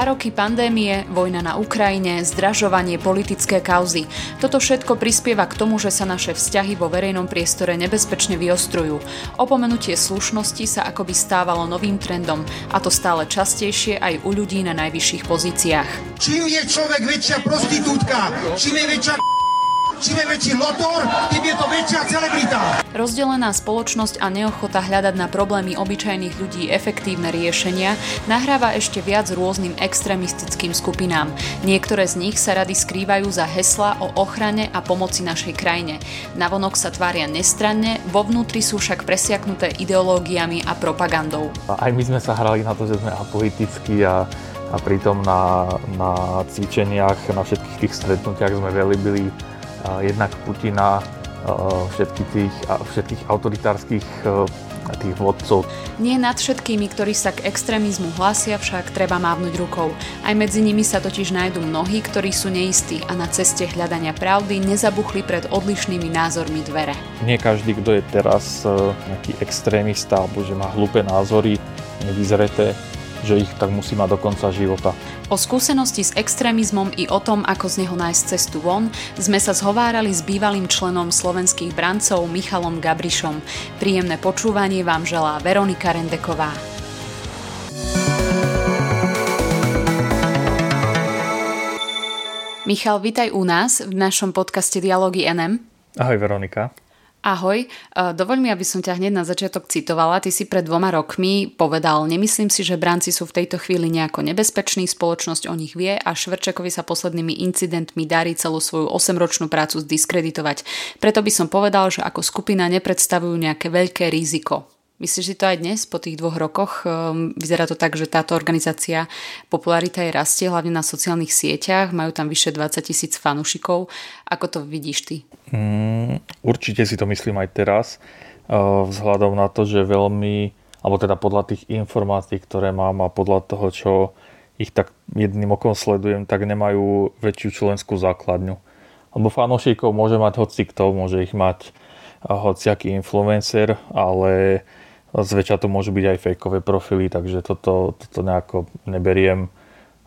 Dva roky pandémie, vojna na Ukrajine, zdražovanie, politické kauzy. Toto všetko prispieva k tomu, že sa naše vzťahy vo verejnom priestore nebezpečne vyostrujú. Opomenutie slušnosti sa akoby stávalo novým trendom a to stále častejšie aj u ľudí na najvyšších pozíciách. Čím je človek väčšia prostitútka, čím je väčšia Čím je väčší lotor, tým je to väčšia celebrita. Rozdelená spoločnosť a neochota hľadať na problémy obyčajných ľudí efektívne riešenia nahráva ešte viac rôznym extrémistickým skupinám. Niektoré z nich sa rady skrývajú za hesla o ochrane a pomoci našej krajine. Navonok sa tvária nestranne, vo vnútri sú však presiaknuté ideológiami a propagandou. Aj my sme sa hrali na to, že sme apolitickí a a pritom na, na cvičeniach, na všetkých tých stretnutiach sme velibili jednak Putina, všetky tých, všetkých autoritárskych tých vodcov. Nie nad všetkými, ktorí sa k extrémizmu hlásia, však treba mávnuť rukou. Aj medzi nimi sa totiž nájdú mnohí, ktorí sú neistí a na ceste hľadania pravdy nezabuchli pred odlišnými názormi dvere. Nie každý, kto je teraz nejaký extrémista alebo že má hlúpe názory, nevyzreté, že ich tak musí mať do konca života. O skúsenosti s extrémizmom i o tom, ako z neho nájsť cestu von, sme sa zhovárali s bývalým členom slovenských brancov Michalom Gabrišom. Príjemné počúvanie vám želá Veronika Rendeková. Michal, vitaj u nás v našom podcaste Dialógy NM. Ahoj Veronika. Ahoj, e, dovoľ mi, aby som ťa hneď na začiatok citovala. Ty si pred dvoma rokmi povedal, nemyslím si, že branci sú v tejto chvíli nejako nebezpeční, spoločnosť o nich vie a Švrčekovi sa poslednými incidentmi darí celú svoju 8-ročnú prácu zdiskreditovať. Preto by som povedal, že ako skupina nepredstavujú nejaké veľké riziko. Myslíš si to aj dnes, po tých dvoch rokoch? Ehm, vyzerá to tak, že táto organizácia, popularita je rastie, hlavne na sociálnych sieťach, majú tam vyše 20 tisíc fanúšikov. Ako to vidíš ty? Mm, určite si to myslím aj teraz, eh, vzhľadom na to, že veľmi, alebo teda podľa tých informácií, ktoré mám a podľa toho, čo ich tak jedným okom sledujem, tak nemajú väčšiu členskú základňu. Lebo fanúšikov môže mať hoci kto, môže ich mať eh, hociaký influencer, ale Zväčša to môžu byť aj fejkové profily, takže toto, toto nejako neberiem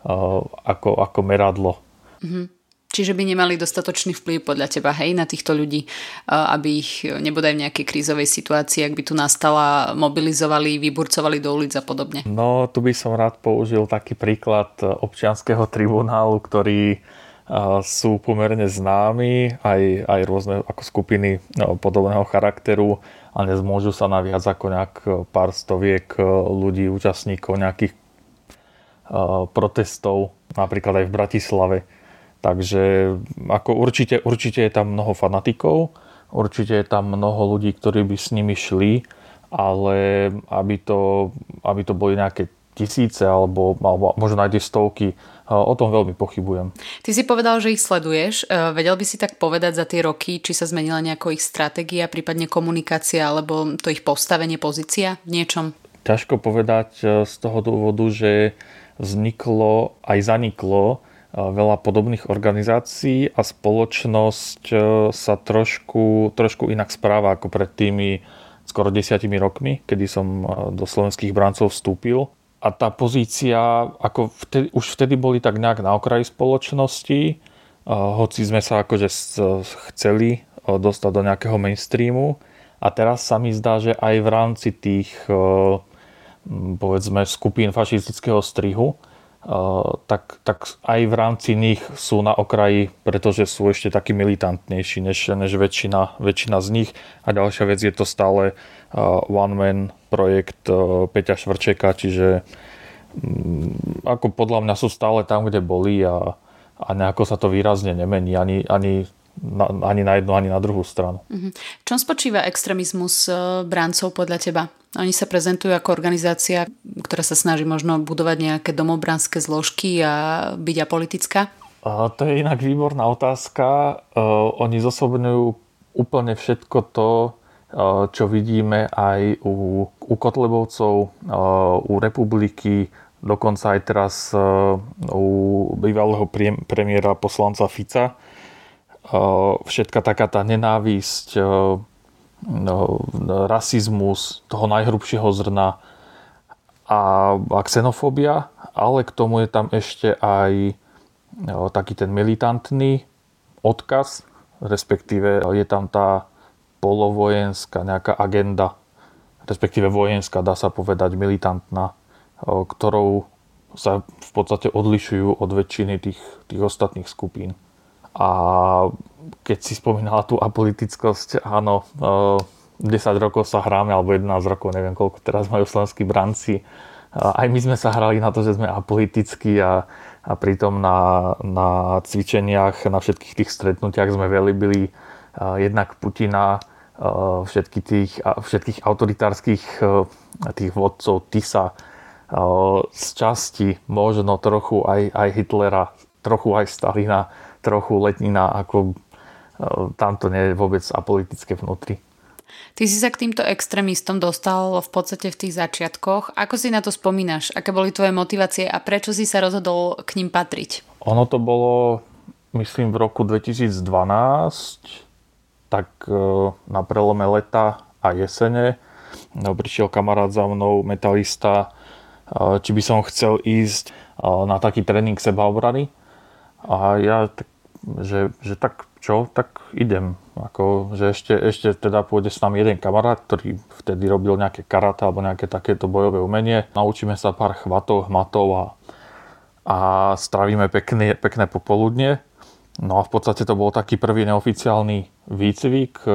uh, ako, ako meradlo. Mm-hmm. Čiže by nemali dostatočný vplyv podľa teba, hej, na týchto ľudí, uh, aby ich nebodaj v nejakej krízovej situácii, ak by tu nastala, mobilizovali, vyburcovali do ulic a podobne. No, tu by som rád použil taký príklad občianského tribunálu, ktorý sú pomerne známi, aj, aj rôzne ako skupiny no, podobného charakteru a nezmôžu sa na viac ako nejak e, pár stoviek e, ľudí, účastníkov nejakých e, protestov, napríklad aj v Bratislave. Takže ako určite, určite je tam mnoho fanatikov, určite je tam mnoho ľudí, ktorí by s nimi šli, ale aby to, aby to boli nejaké tisíce alebo, alebo možno aj tie stovky. O tom veľmi pochybujem. Ty si povedal, že ich sleduješ. E, vedel by si tak povedať za tie roky, či sa zmenila nejako ich stratégia, prípadne komunikácia alebo to ich postavenie, pozícia v niečom? Ťažko povedať e, z toho dôvodu, že vzniklo aj zaniklo veľa podobných organizácií a spoločnosť sa trošku, trošku inak správa ako pred tými skoro desiatimi rokmi, kedy som do slovenských brancov vstúpil a tá pozícia, ako vtedy, už vtedy boli tak nejak na okraji spoločnosti, hoci sme sa akože chceli dostať do nejakého mainstreamu. A teraz sa mi zdá, že aj v rámci tých povedzme skupín fašistického strihu, tak, tak aj v rámci nich sú na okraji, pretože sú ešte takí militantnejší než, než väčšina, väčšina z nich. A ďalšia vec je to stále one-man projekt Peťa Švrčeka, čiže mm, ako podľa mňa sú stále tam, kde boli a, a nejako sa to výrazne nemení ani, ani na, ani na jednu, ani na druhú stranu. Mm-hmm. Čom spočíva extrémizmus e, bráncov podľa teba? Oni sa prezentujú ako organizácia, ktorá sa snaží možno budovať nejaké domobranské zložky a byť apolitická? A to je inak výborná otázka. Uh, oni zosobňujú úplne všetko to, čo vidíme aj u, u Kotlebovcov, uh, u Republiky, dokonca aj teraz u bývalého premiéra poslanca Fica. Všetka taká tá nenávisť, No, rasizmus toho najhrubšieho zrna a, a xenofóbia, ale k tomu je tam ešte aj taký ten militantný odkaz, respektíve je tam tá polovojenská nejaká agenda, respektíve vojenská, dá sa povedať, militantná, ktorou sa v podstate odlišujú od väčšiny tých, tých ostatných skupín. A keď si spomínala tú apolitickosť, áno, 10 rokov sa hráme, alebo 11 rokov, neviem koľko teraz majú slovenskí branci. Aj my sme sa hrali na to, že sme apolitickí a, a pritom na, na cvičeniach, na všetkých tých stretnutiach sme velibili jednak Putina, všetky tých, všetkých autoritárskych tých vodcov TISA, z časti možno trochu aj, aj Hitlera, trochu aj Stalina, trochu Letnina, ako tamto nie je vôbec apolitické vnútri. Ty si sa k týmto extrémistom dostal v podstate v tých začiatkoch. Ako si na to spomínaš? Aké boli tvoje motivácie a prečo si sa rozhodol k ním patriť? Ono to bolo, myslím, v roku 2012, tak e, na prelome leta a jesene no, prišiel kamarát za mnou, metalista, či by som chcel ísť na taký tréning sebaobrany. A ja, že, že tak čo, tak idem. Ako, že ešte, ešte teda pôjde s nami jeden kamarát, ktorý vtedy robil nejaké karate alebo nejaké takéto bojové umenie. Naučíme sa pár chvatov, hmatov a, a stravíme pekné, pekné popoludne. No a v podstate to bol taký prvý neoficiálny výcvik e,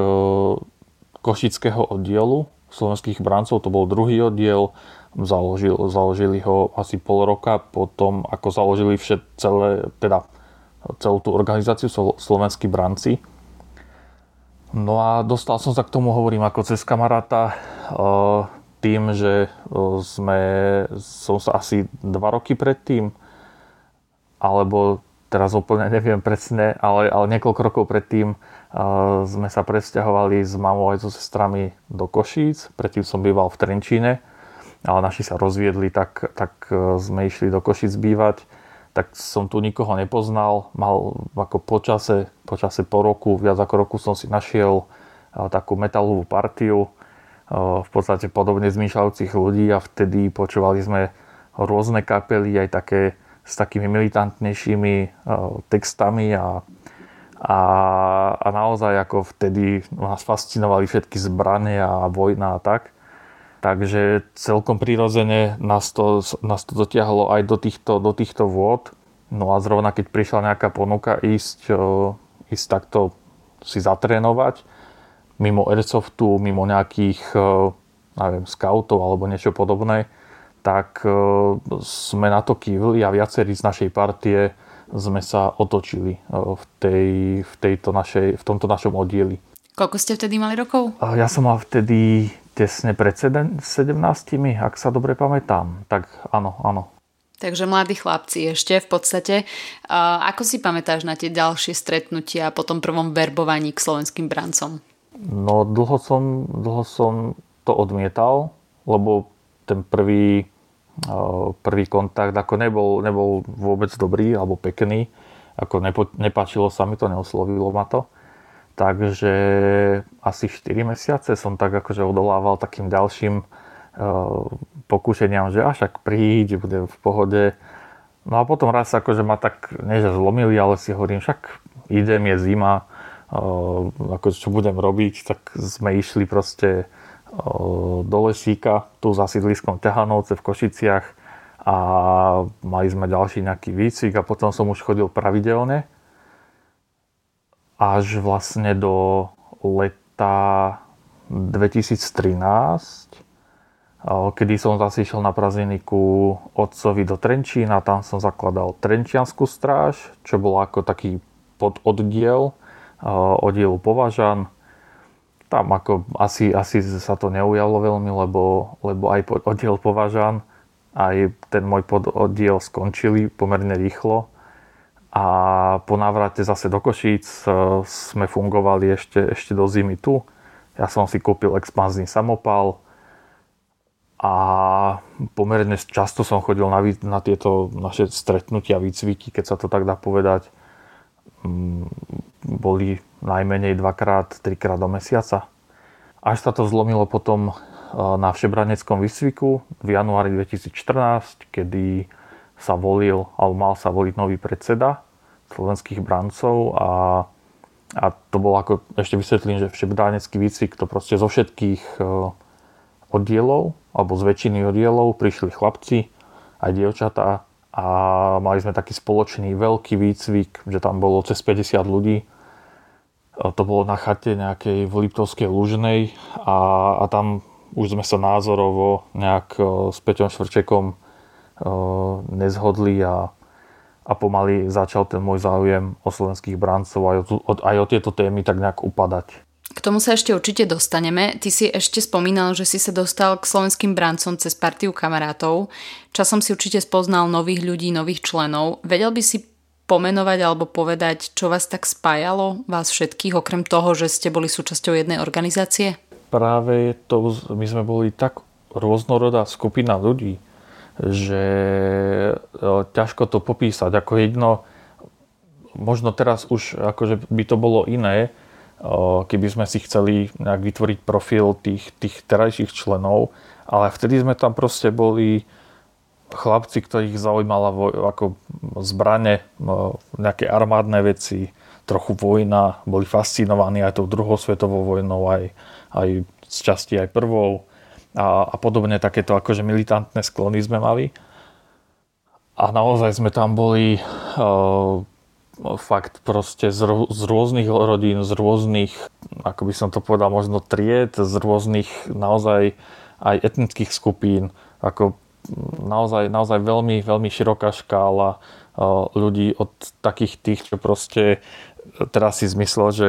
košického oddielu slovenských brancov. To bol druhý oddiel Založil, založili ho asi pol roka potom, ako založili všet, celé, teda celú tú organizáciu Slovenskí branci. No a dostal som sa k tomu, hovorím, ako cez kamaráta, eh, tým, že eh, sme, som sa asi dva roky predtým, alebo teraz úplne neviem presne, ale, ale niekoľko rokov predtým uh, sme sa presťahovali s mamou aj so sestrami do Košíc. Predtým som býval v Trenčíne ale naši sa rozviedli, tak, tak e, sme išli do Košic bývať. Tak som tu nikoho nepoznal. Mal ako počase, počase po roku, viac ako roku som si našiel e, takú metalovú partiu, e, v podstate podobne zmýšľajúcich ľudí a vtedy počúvali sme rôzne kapely, aj také s takými militantnejšími textami a, a, a naozaj ako vtedy nás fascinovali všetky zbranie a vojna a tak. Takže celkom prirodzene nás to, nás to dotiahlo aj do týchto, do týchto vôd. No a zrovna keď prišla nejaká ponuka ísť, ísť takto si zatrénovať, mimo Airsoftu, mimo nejakých neviem, scoutov alebo niečo podobné, tak sme na to kývli a viacerí z našej partie sme sa otočili v, tej, v, tejto našej, v tomto našom oddieli. Koľko ste vtedy mali rokov? Ja som mal vtedy tesne pred 17, ak sa dobre pamätám. Tak áno, áno. Takže mladí chlapci ešte v podstate. Ako si pamätáš na tie ďalšie stretnutia po tom prvom verbovaní k slovenským brancom? No dlho som, dlho som to odmietal, lebo ten prvý, prvý kontakt ako nebol, nebol vôbec dobrý alebo pekný. Ako nepo, nepáčilo sa mi to, neoslovilo ma to. Takže asi 4 mesiace som tak akože odolával takým ďalším pokúšeniam, že až ak príď, bude v pohode. No a potom raz akože ma tak, nie zlomili, ale si hovorím, však idem, je zima, ako čo budem robiť, tak sme išli proste do lesíka, tu za sídliskom Ťahanovce v Košiciach a mali sme ďalší nejaký výcvik a potom som už chodil pravidelne až vlastne do leta 2013, kedy som zase išiel na prazeniku otcovi do Trenčína, tam som zakladal Trenčianskú stráž, čo bol ako taký pododdiel oddielu Považan. Tam ako asi, asi sa to neujalo veľmi, lebo, lebo aj oddiel Považan, aj ten môj pododdiel skončili pomerne rýchlo a po návrate zase do Košíc e, sme fungovali ešte, ešte do zimy tu. Ja som si kúpil expanzný samopal a pomerne často som chodil na, na tieto naše stretnutia, výcviky, keď sa to tak dá povedať. Mm, boli najmenej dvakrát, trikrát do mesiaca. Až sa to zlomilo potom e, na všebraneckom výcviku v januári 2014, kedy sa volil, alebo mal sa voliť nový predseda slovenských brancov a, a to bolo ako, ešte vysvetlím, že všebdánecký výcvik to proste zo všetkých e, oddielov, alebo z väčšiny oddielov prišli chlapci, aj dievčatá a mali sme taký spoločný veľký výcvik, že tam bolo cez 50 ľudí. E, to bolo na chate nejakej v Liptovskej Lužnej a, a tam už sme sa názorovo nejak e, s Peťom Švrčekom nezhodli a a pomaly začal ten môj záujem o slovenských brancov aj o, aj o tieto témy tak nejak upadať. K tomu sa ešte určite dostaneme. Ty si ešte spomínal, že si sa dostal k slovenským brancom cez partiu kamarátov. Časom si určite spoznal nových ľudí, nových členov. Vedel by si pomenovať alebo povedať, čo vás tak spájalo, vás všetkých, okrem toho, že ste boli súčasťou jednej organizácie? Práve to, my sme boli tak rôznorodá skupina ľudí, že e, ťažko to popísať. Ako jedno, možno teraz už akože by to bolo iné, e, keby sme si chceli nejak vytvoriť profil tých, tých terajších členov, ale vtedy sme tam proste boli chlapci, ktorých zaujímala ako zbrane, e, nejaké armádne veci, trochu vojna, boli fascinovaní aj tou druhou svetovou vojnou, aj, aj z časti aj prvou a, a podobne takéto akože militantné sklony sme mali. A naozaj sme tam boli uh, fakt proste z, z rôznych rodín, z rôznych, ako by som to povedal, možno tried, z rôznych naozaj aj etnických skupín, ako naozaj, naozaj veľmi, veľmi široká škála uh, ľudí od takých tých, čo proste teraz si zmyslel, že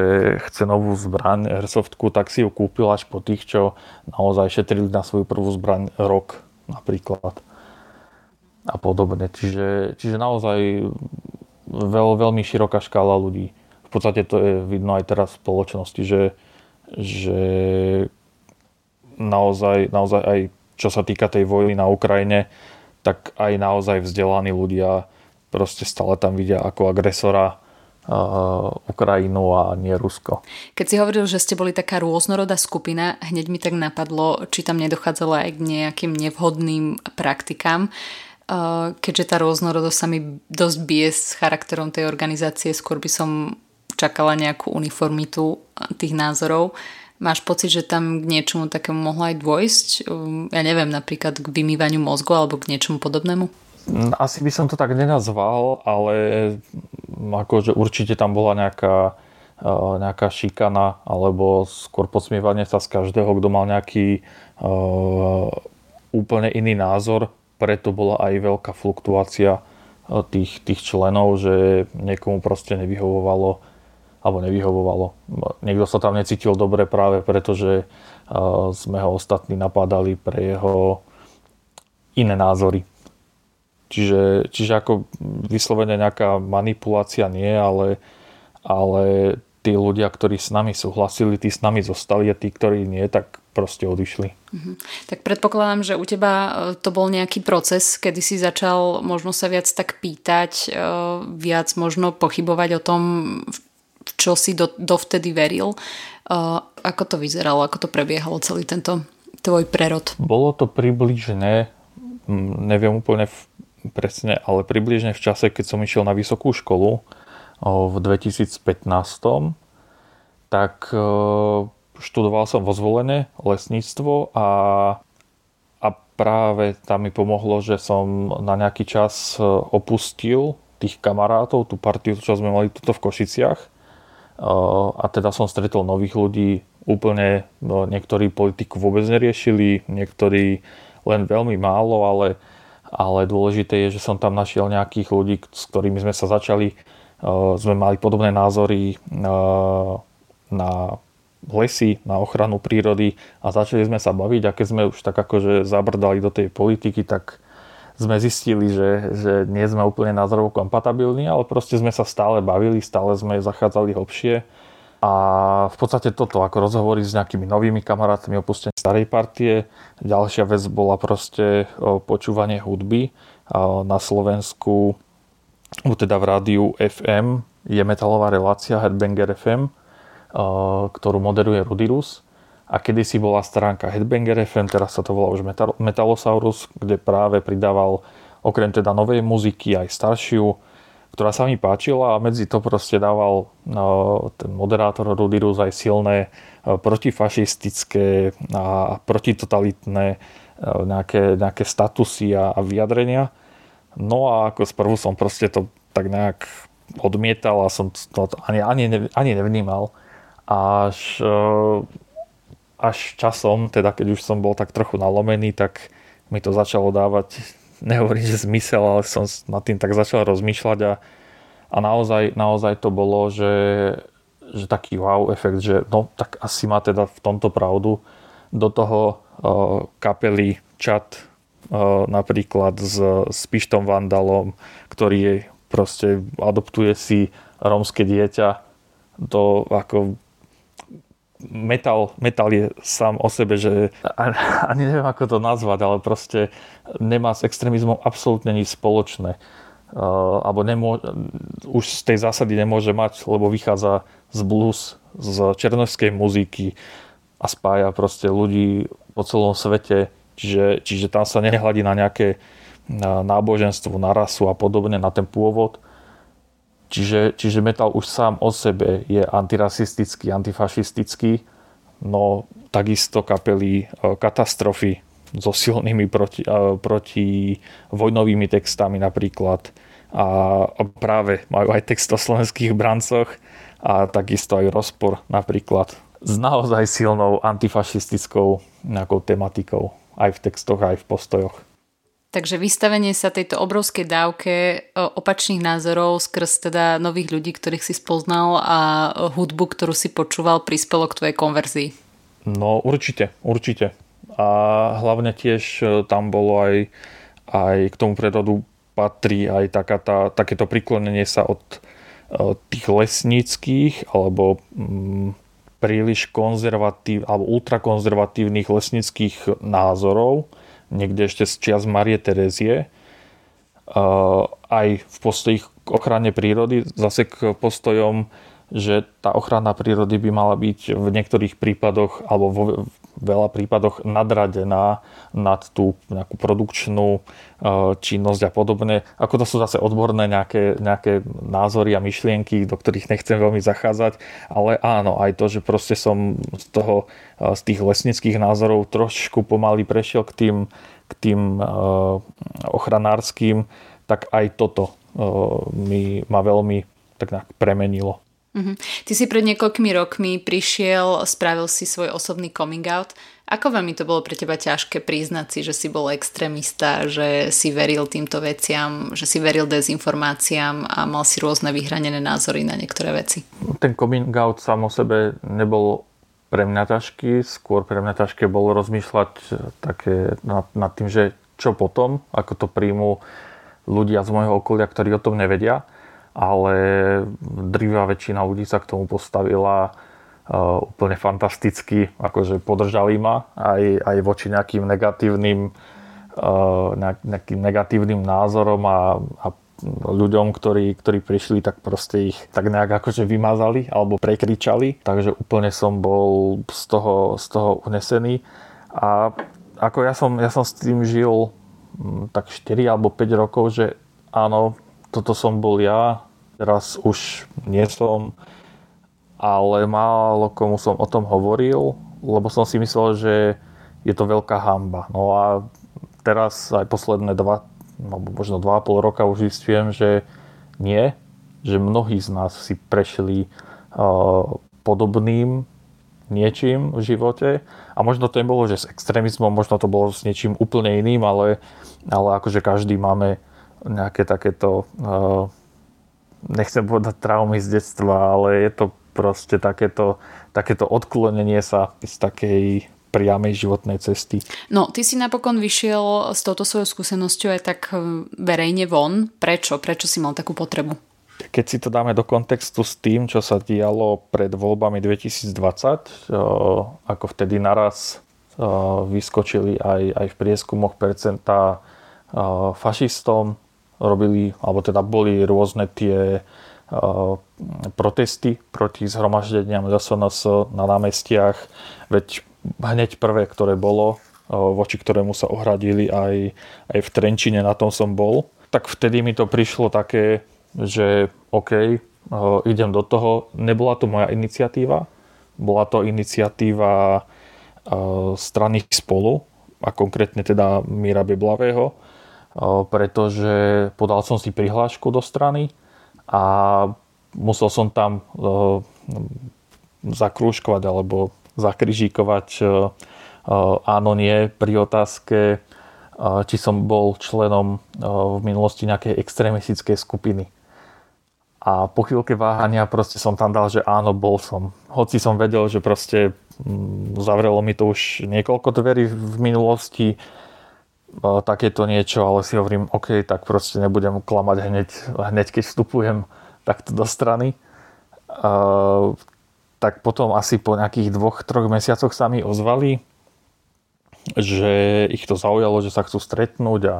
chce novú zbraň airsoftku, tak si ju kúpil až po tých, čo naozaj šetrili na svoju prvú zbraň rok napríklad a podobne. Čiže, čiže naozaj veľ, veľmi široká škála ľudí. V podstate to je vidno aj teraz v spoločnosti, že, že naozaj, naozaj aj čo sa týka tej vojny na Ukrajine, tak aj naozaj vzdelaní ľudia proste stále tam vidia ako agresora Ukrajinu a nie Rusko. Keď si hovoril, že ste boli taká rôznorodá skupina, hneď mi tak napadlo, či tam nedochádzalo aj k nejakým nevhodným praktikám, keďže tá rôznorodosť sa mi dosť bije s charakterom tej organizácie, skôr by som čakala nejakú uniformitu tých názorov. Máš pocit, že tam k niečomu takému mohlo aj dôjsť? Ja neviem, napríklad k vymývaniu mozgu alebo k niečomu podobnému? Asi by som to tak nenazval, ale akože určite tam bola nejaká, e, nejaká šikana alebo skôr podsmievanie sa z každého, kto mal nejaký uh, úplne iný názor. Preto bola aj veľká fluktuácia e, tých, tých členov, že niekomu proste nevyhovovalo alebo nevyhovovalo. Niekto sa tam necítil dobre práve preto, že uh, sme ho ostatní napádali pre jeho iné názory. Čiže, čiže ako vyslovene nejaká manipulácia nie, ale, ale tí ľudia, ktorí s nami súhlasili, tí s nami zostali a tí, ktorí nie, tak proste odišli. Mhm. Tak predpokladám, že u teba e, to bol nejaký proces, kedy si začal možno sa viac tak pýtať, e, viac možno pochybovať o tom, čo si do, dovtedy veril. E, ako to vyzeralo, ako to prebiehalo celý tento tvoj prerod? Bolo to približne, neviem úplne v presne, ale približne v čase, keď som išiel na vysokú školu v 2015, tak študoval som vo zvolenie lesníctvo a, a práve tam mi pomohlo, že som na nejaký čas opustil tých kamarátov, tú partiu, čo sme mali tuto v Košiciach a teda som stretol nových ľudí, úplne no, niektorí politiku vôbec neriešili, niektorí len veľmi málo, ale ale dôležité je, že som tam našiel nejakých ľudí, s ktorými sme sa začali, sme mali podobné názory na lesy, na ochranu prírody a začali sme sa baviť a keď sme už tak akože zabrdali do tej politiky, tak sme zistili, že, že nie sme úplne názorovo kompatibilní, ale proste sme sa stále bavili, stále sme zachádzali hlbšie a v podstate toto, ako rozhovory s nejakými novými kamarátmi, opustenie starej partie. Ďalšia vec bola proste počúvanie hudby. Na Slovensku, teda v rádiu FM, je metalová relácia Headbanger FM, ktorú moderuje Rudirus. A kedysi bola stránka Headbanger FM, teraz sa to volá už Metalosaurus, kde práve pridával okrem teda novej muziky aj staršiu, ktorá sa mi páčila a medzi to proste dával no, ten moderátor Rudy aj silné protifašistické a protitotalitné nejaké, nejaké statusy a, a vyjadrenia. No a ako sprvu som proste to tak nejak odmietal a som to ani, ani, ani nevnímal. Až, až časom, teda keď už som bol tak trochu nalomený, tak mi to začalo dávať, nehovorím, že zmysel, ale som nad tým tak začal rozmýšľať a, a naozaj, naozaj to bolo, že, že taký wow efekt, že no tak asi má teda v tomto pravdu. Do toho uh, kapely Chat uh, napríklad s, s Pištom Vandalom, ktorý proste adoptuje si rómske dieťa do ako metal, metal je sám o sebe, že ani neviem ako to nazvať, ale proste nemá s extrémizmom absolútne nič spoločné. Uh, alebo nemô- už z tej zásady nemôže mať, lebo vychádza z blues, z černovskej muziky a spája proste ľudí po celom svete, čiže, čiže tam sa nehľadí na nejaké náboženstvo, na rasu a podobne, na ten pôvod. Čiže, čiže metal už sám o sebe je antirasistický, antifašistický, no takisto kapely e, katastrofy so silnými proti, e, proti vojnovými textami napríklad a práve majú aj text o slovenských brancoch a takisto aj rozpor napríklad s naozaj silnou antifašistickou nejakou tematikou aj v textoch, aj v postojoch. Takže vystavenie sa tejto obrovskej dávke e, opačných názorov skrz teda nových ľudí, ktorých si spoznal a hudbu, ktorú si počúval, prispelo k tvojej konverzii. No určite, určite. A hlavne tiež e, tam bolo aj, aj k tomu prerodu patrí aj taká tá, takéto priklonenie sa od, e, tých lesníckých alebo mm, príliš konzervatív alebo ultrakonzervatívnych lesnických názorov, niekde ešte z čias Marie Terezie, aj v postoji k ochrane prírody, zase k postojom, že tá ochrana prírody by mala byť v niektorých prípadoch alebo vo veľa prípadoch nadradená nad tú nejakú produkčnú činnosť a podobne. Ako to sú zase odborné nejaké, nejaké názory a myšlienky, do ktorých nechcem veľmi zachádzať, ale áno, aj to, že proste som z toho z tých lesnických názorov trošku pomaly prešiel k tým, k tým ochranárským, tak aj toto mi ma veľmi tak premenilo. Uh-huh. Ty si pred niekoľkými rokmi prišiel, spravil si svoj osobný coming out. Ako veľmi to bolo pre teba ťažké priznať si, že si bol extrémista, že si veril týmto veciam, že si veril dezinformáciám a mal si rôzne vyhranené názory na niektoré veci? Ten coming out sám o sebe nebol pre mňa ťažký, skôr pre mňa ťažké bolo rozmýšľať také nad, nad tým, že čo potom, ako to príjmu ľudia z môjho okolia, ktorí o tom nevedia. Ale drivá väčšina ľudí sa k tomu postavila uh, úplne fantasticky, akože podržali ma aj, aj voči nejakým negatívnym, uh, nejakým negatívnym názorom a, a ľuďom, ktorí, ktorí prišli, tak proste ich tak nejak akože vymazali alebo prekričali. Takže úplne som bol z toho, z toho unesený. A ako ja som, ja som s tým žil mm, tak 4 alebo 5 rokov, že áno, toto som bol ja, teraz už nie som, ale málo komu som o tom hovoril, lebo som si myslel, že je to veľká hamba. No a teraz aj posledné dva, alebo možno 2,5 roka už zistujem, že nie, že mnohí z nás si prešli uh, podobným niečím v živote a možno to nebolo, že s extrémizmom, možno to bolo s niečím úplne iným, ale, ale akože každý máme nejaké takéto uh, nechcem povedať traumy z detstva, ale je to proste takéto, takéto odklonenie sa z takej priamej životnej cesty. No, ty si napokon vyšiel s touto svojou skúsenosťou aj tak e, verejne von. Prečo? Prečo si mal takú potrebu? Keď si to dáme do kontextu s tým, čo sa dialo pred voľbami 2020, e, ako vtedy naraz vyskočili aj, aj v prieskumoch percentá fašistom, robili, alebo teda boli rôzne tie protesty proti zhromaždeniam SNS na námestiach, veď hneď prvé, ktoré bolo, voči ktorému sa ohradili aj, aj v Trenčine, na tom som bol. Tak vtedy mi to prišlo také, že OK, idem do toho. Nebola to moja iniciatíva, bola to iniciatíva strany spolu a konkrétne teda Míra Beblavého, pretože podal som si prihlášku do strany a musel som tam zakrúškovať alebo zakrižíkovať áno, nie pri otázke, či som bol členom v minulosti nejakej extrémistickej skupiny. A po chvíľke váhania proste som tam dal, že áno, bol som. Hoci som vedel, že proste mm, zavrelo mi to už niekoľko dverí v minulosti, takéto niečo, ale si hovorím, OK, tak proste nebudem klamať hneď, hneď keď vstupujem takto do strany. Uh, tak potom asi po nejakých dvoch, troch mesiacoch sa mi ozvali, že ich to zaujalo, že sa chcú stretnúť a,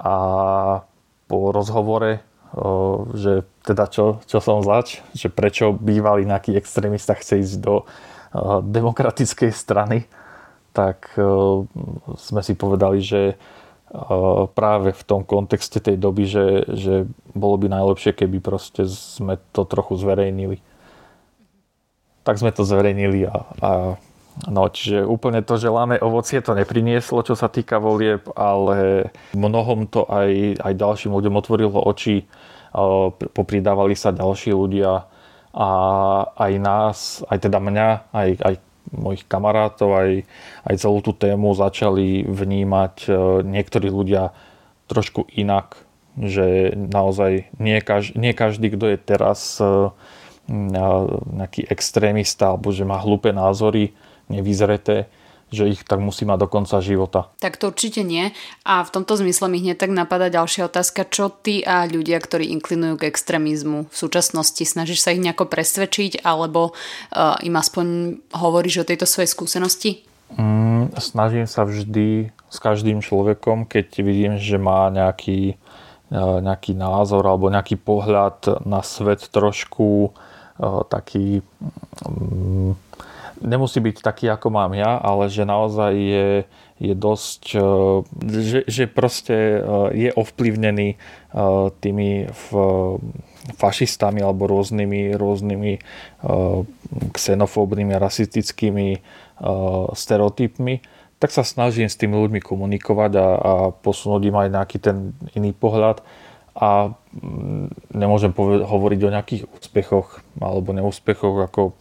a po rozhovore že teda čo, čo som zač, že prečo bývalý nejaký extrémista chce ísť do demokratickej strany, tak sme si povedali, že práve v tom kontexte tej doby, že, že bolo by najlepšie, keby proste sme to trochu zverejnili. Tak sme to zverejnili a, a No, čiže úplne to želané ovocie to neprinieslo, čo sa týka volieb, ale mnohom to aj, aj ďalším ľuďom otvorilo oči, popridávali sa ďalší ľudia a aj nás, aj teda mňa, aj, aj mojich kamarátov, aj, aj celú tú tému začali vnímať e, niektorí ľudia trošku inak, že naozaj nie, každý, nie každý, kto je teraz e, nejaký extrémista alebo že má hlúpe názory, nevyzreté, že ich tak musí mať do konca života. Tak to určite nie. A v tomto zmysle mi hneď tak napadá ďalšia otázka. Čo ty a ľudia, ktorí inklinujú k extrémizmu v súčasnosti, snažíš sa ich nejako presvedčiť alebo uh, im aspoň hovoríš o tejto svojej skúsenosti? Mm, snažím sa vždy s každým človekom, keď vidím, že má nejaký, uh, nejaký názor alebo nejaký pohľad na svet trošku uh, taký um, nemusí byť taký, ako mám ja, ale že naozaj je, je dosť, e, že, že proste e, je ovplyvnený e, tými fašistami alebo rôznymi, rôznymi xenofóbnymi rasistickými stereotypmi, tak sa snažím s tými ľuďmi komunikovať a, a posunúť im aj nejaký ten iný pohľad a mm, nemôžem poved- hovoriť o nejakých úspechoch alebo neúspechoch ako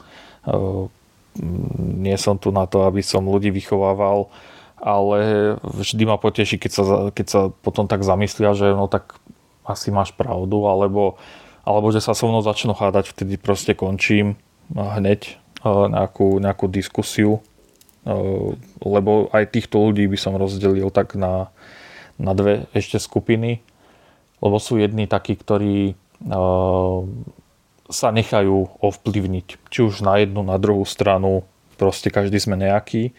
nie som tu na to, aby som ľudí vychovával, ale vždy ma poteší, keď sa, keď sa potom tak zamyslia, že no tak asi máš pravdu, alebo, alebo že sa so mnou začnú hádať, vtedy proste končím hneď nejakú, nejakú diskusiu, lebo aj týchto ľudí by som rozdelil tak na, na dve ešte skupiny, lebo sú jedni takí, ktorí sa nechajú ovplyvniť. Či už na jednu, na druhú stranu. Proste každý sme nejaký. E,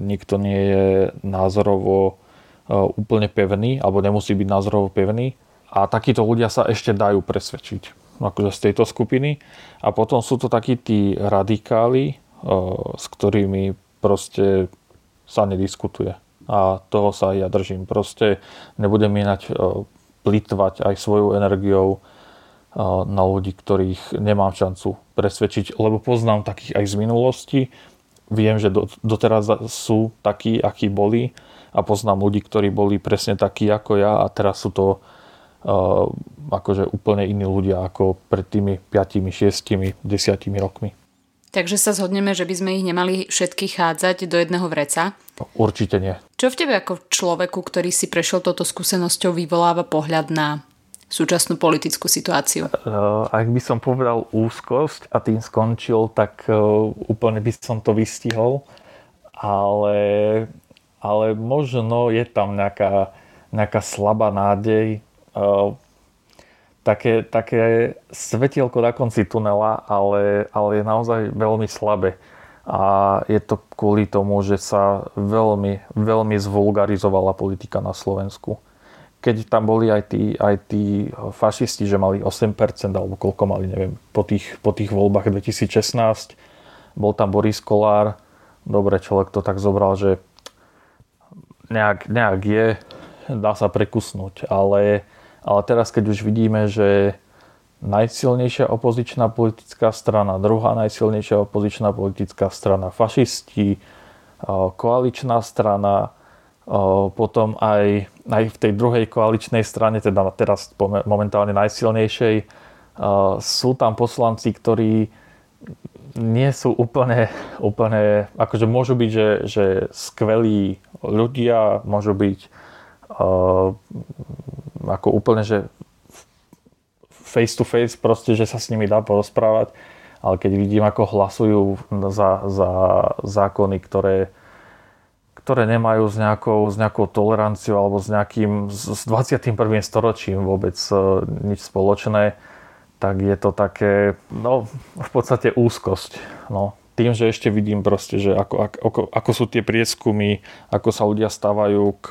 nikto nie je názorovo e, úplne pevný, alebo nemusí byť názorovo pevný. A takíto ľudia sa ešte dajú presvedčiť akože z tejto skupiny. A potom sú to takí tí radikáli, e, s ktorými proste sa nediskutuje. A toho sa ja držím. Proste nebudem minať plitvať aj svojou energiou na ľudí, ktorých nemám šancu presvedčiť, lebo poznám takých aj z minulosti. Viem, že doteraz sú takí, akí boli a poznám ľudí, ktorí boli presne takí ako ja a teraz sú to uh, akože úplne iní ľudia ako pred tými 5, 6, 10 rokmi. Takže sa zhodneme, že by sme ich nemali všetky chádzať do jedného vreca? Určite nie. Čo v tebe ako človeku, ktorý si prešiel touto skúsenosťou, vyvoláva pohľad na súčasnú politickú situáciu? Eh, ak by som povedal úzkosť a tým skončil, tak eh, úplne by som to vystihol. Ale, ale možno je tam nejaká, nejaká slabá nádej, eh, také, také svetielko na konci tunela, ale, ale je naozaj veľmi slabé. A je to kvôli tomu, že sa veľmi, veľmi zvulgarizovala politika na Slovensku keď tam boli aj tí, aj tí fašisti, že mali 8% alebo koľko mali, neviem, po tých, po tých voľbách 2016, bol tam Boris Kolár, dobre, človek to tak zobral, že nejak, nejak je, dá sa prekusnúť, ale, ale teraz keď už vidíme, že najsilnejšia opozičná politická strana, druhá najsilnejšia opozičná politická strana, fašisti, koaličná strana, potom aj, aj v tej druhej koaličnej strane, teda teraz momentálne najsilnejšej, sú tam poslanci, ktorí nie sú úplne, úplne akože môžu byť, že, že skvelí ľudia, môžu byť uh, ako úplne, že face to face proste, že sa s nimi dá porozprávať, ale keď vidím, ako hlasujú za, za zákony, ktoré, ktoré nemajú s nejakou, s nejakou toleranciou alebo s nejakým, s 21. storočím vôbec uh, nič spoločné, tak je to také, no v podstate úzkosť. No. Tým, že ešte vidím proste, že ako, ako, ako sú tie prieskumy, ako sa ľudia stávajú k,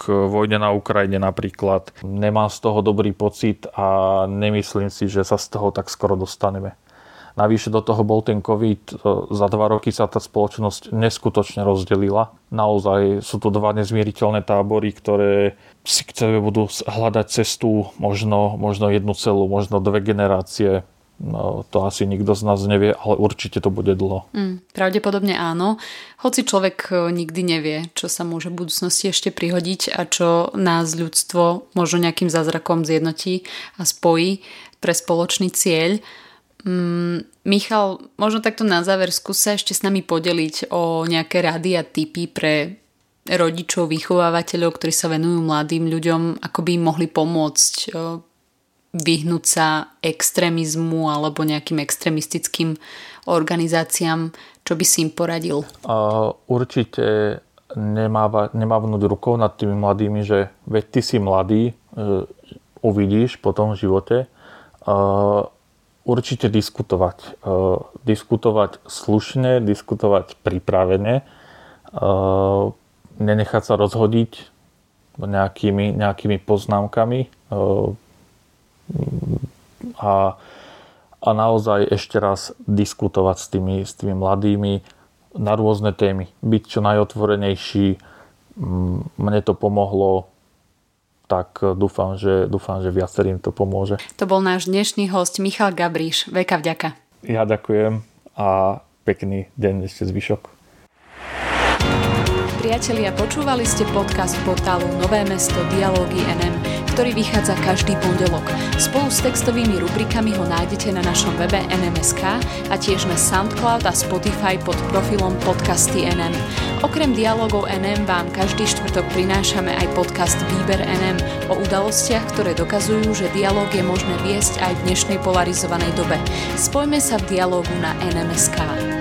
k vojne na Ukrajine napríklad. Nemám z toho dobrý pocit a nemyslím si, že sa z toho tak skoro dostaneme. Navyše do toho bol ten COVID. E, za dva roky sa tá spoločnosť neskutočne rozdelila. Naozaj sú to dva nezmieriteľné tábory, ktoré si k sebe budú hľadať cestu možno, možno jednu celú, možno dve generácie. No, to asi nikto z nás nevie, ale určite to bude dlho. Mm, pravdepodobne áno. Hoci človek e, nikdy nevie, čo sa môže v budúcnosti ešte prihodiť a čo nás ľudstvo možno nejakým zázrakom zjednotí a spojí pre spoločný cieľ. Mm, Michal, možno takto na záver skúsa ešte s nami podeliť o nejaké rady a typy pre rodičov, vychovávateľov, ktorí sa venujú mladým ľuďom, ako by im mohli pomôcť vyhnúť sa extrémizmu alebo nejakým extrémistickým organizáciám. Čo by si im poradil? Uh, určite nemávnuť rukou nad tými mladými, že veď ty si mladý, uh, uvidíš potom v živote. Uh, určite diskutovať. E, diskutovať slušne, diskutovať pripravene, e, nenechať sa rozhodiť nejakými, nejakými poznámkami e, a, a naozaj ešte raz diskutovať s tými, s tými mladými na rôzne témy. Byť čo najotvorenejší. Mne to pomohlo tak e, dúfam, že, dúfam, že viacerým to pomôže. To bol náš dnešný host Michal Gabríš. Veka vďaka. Ja ďakujem a pekný deň ešte zvyšok. Priatelia, počúvali ste podcast portálu Nové mesto Dialógy NM, ktorý vychádza každý pondelok. Spolu s textovými rubrikami ho nájdete na našom webe NMSK a tiež na Soundcloud a Spotify pod profilom Podcasty NM. Okrem dialogov NM vám každý štvrtok prinášame aj podcast Výber NM o udalostiach, ktoré dokazujú, že dialog je možné viesť aj v dnešnej polarizovanej dobe. Spojme sa v dialogu na NMSK.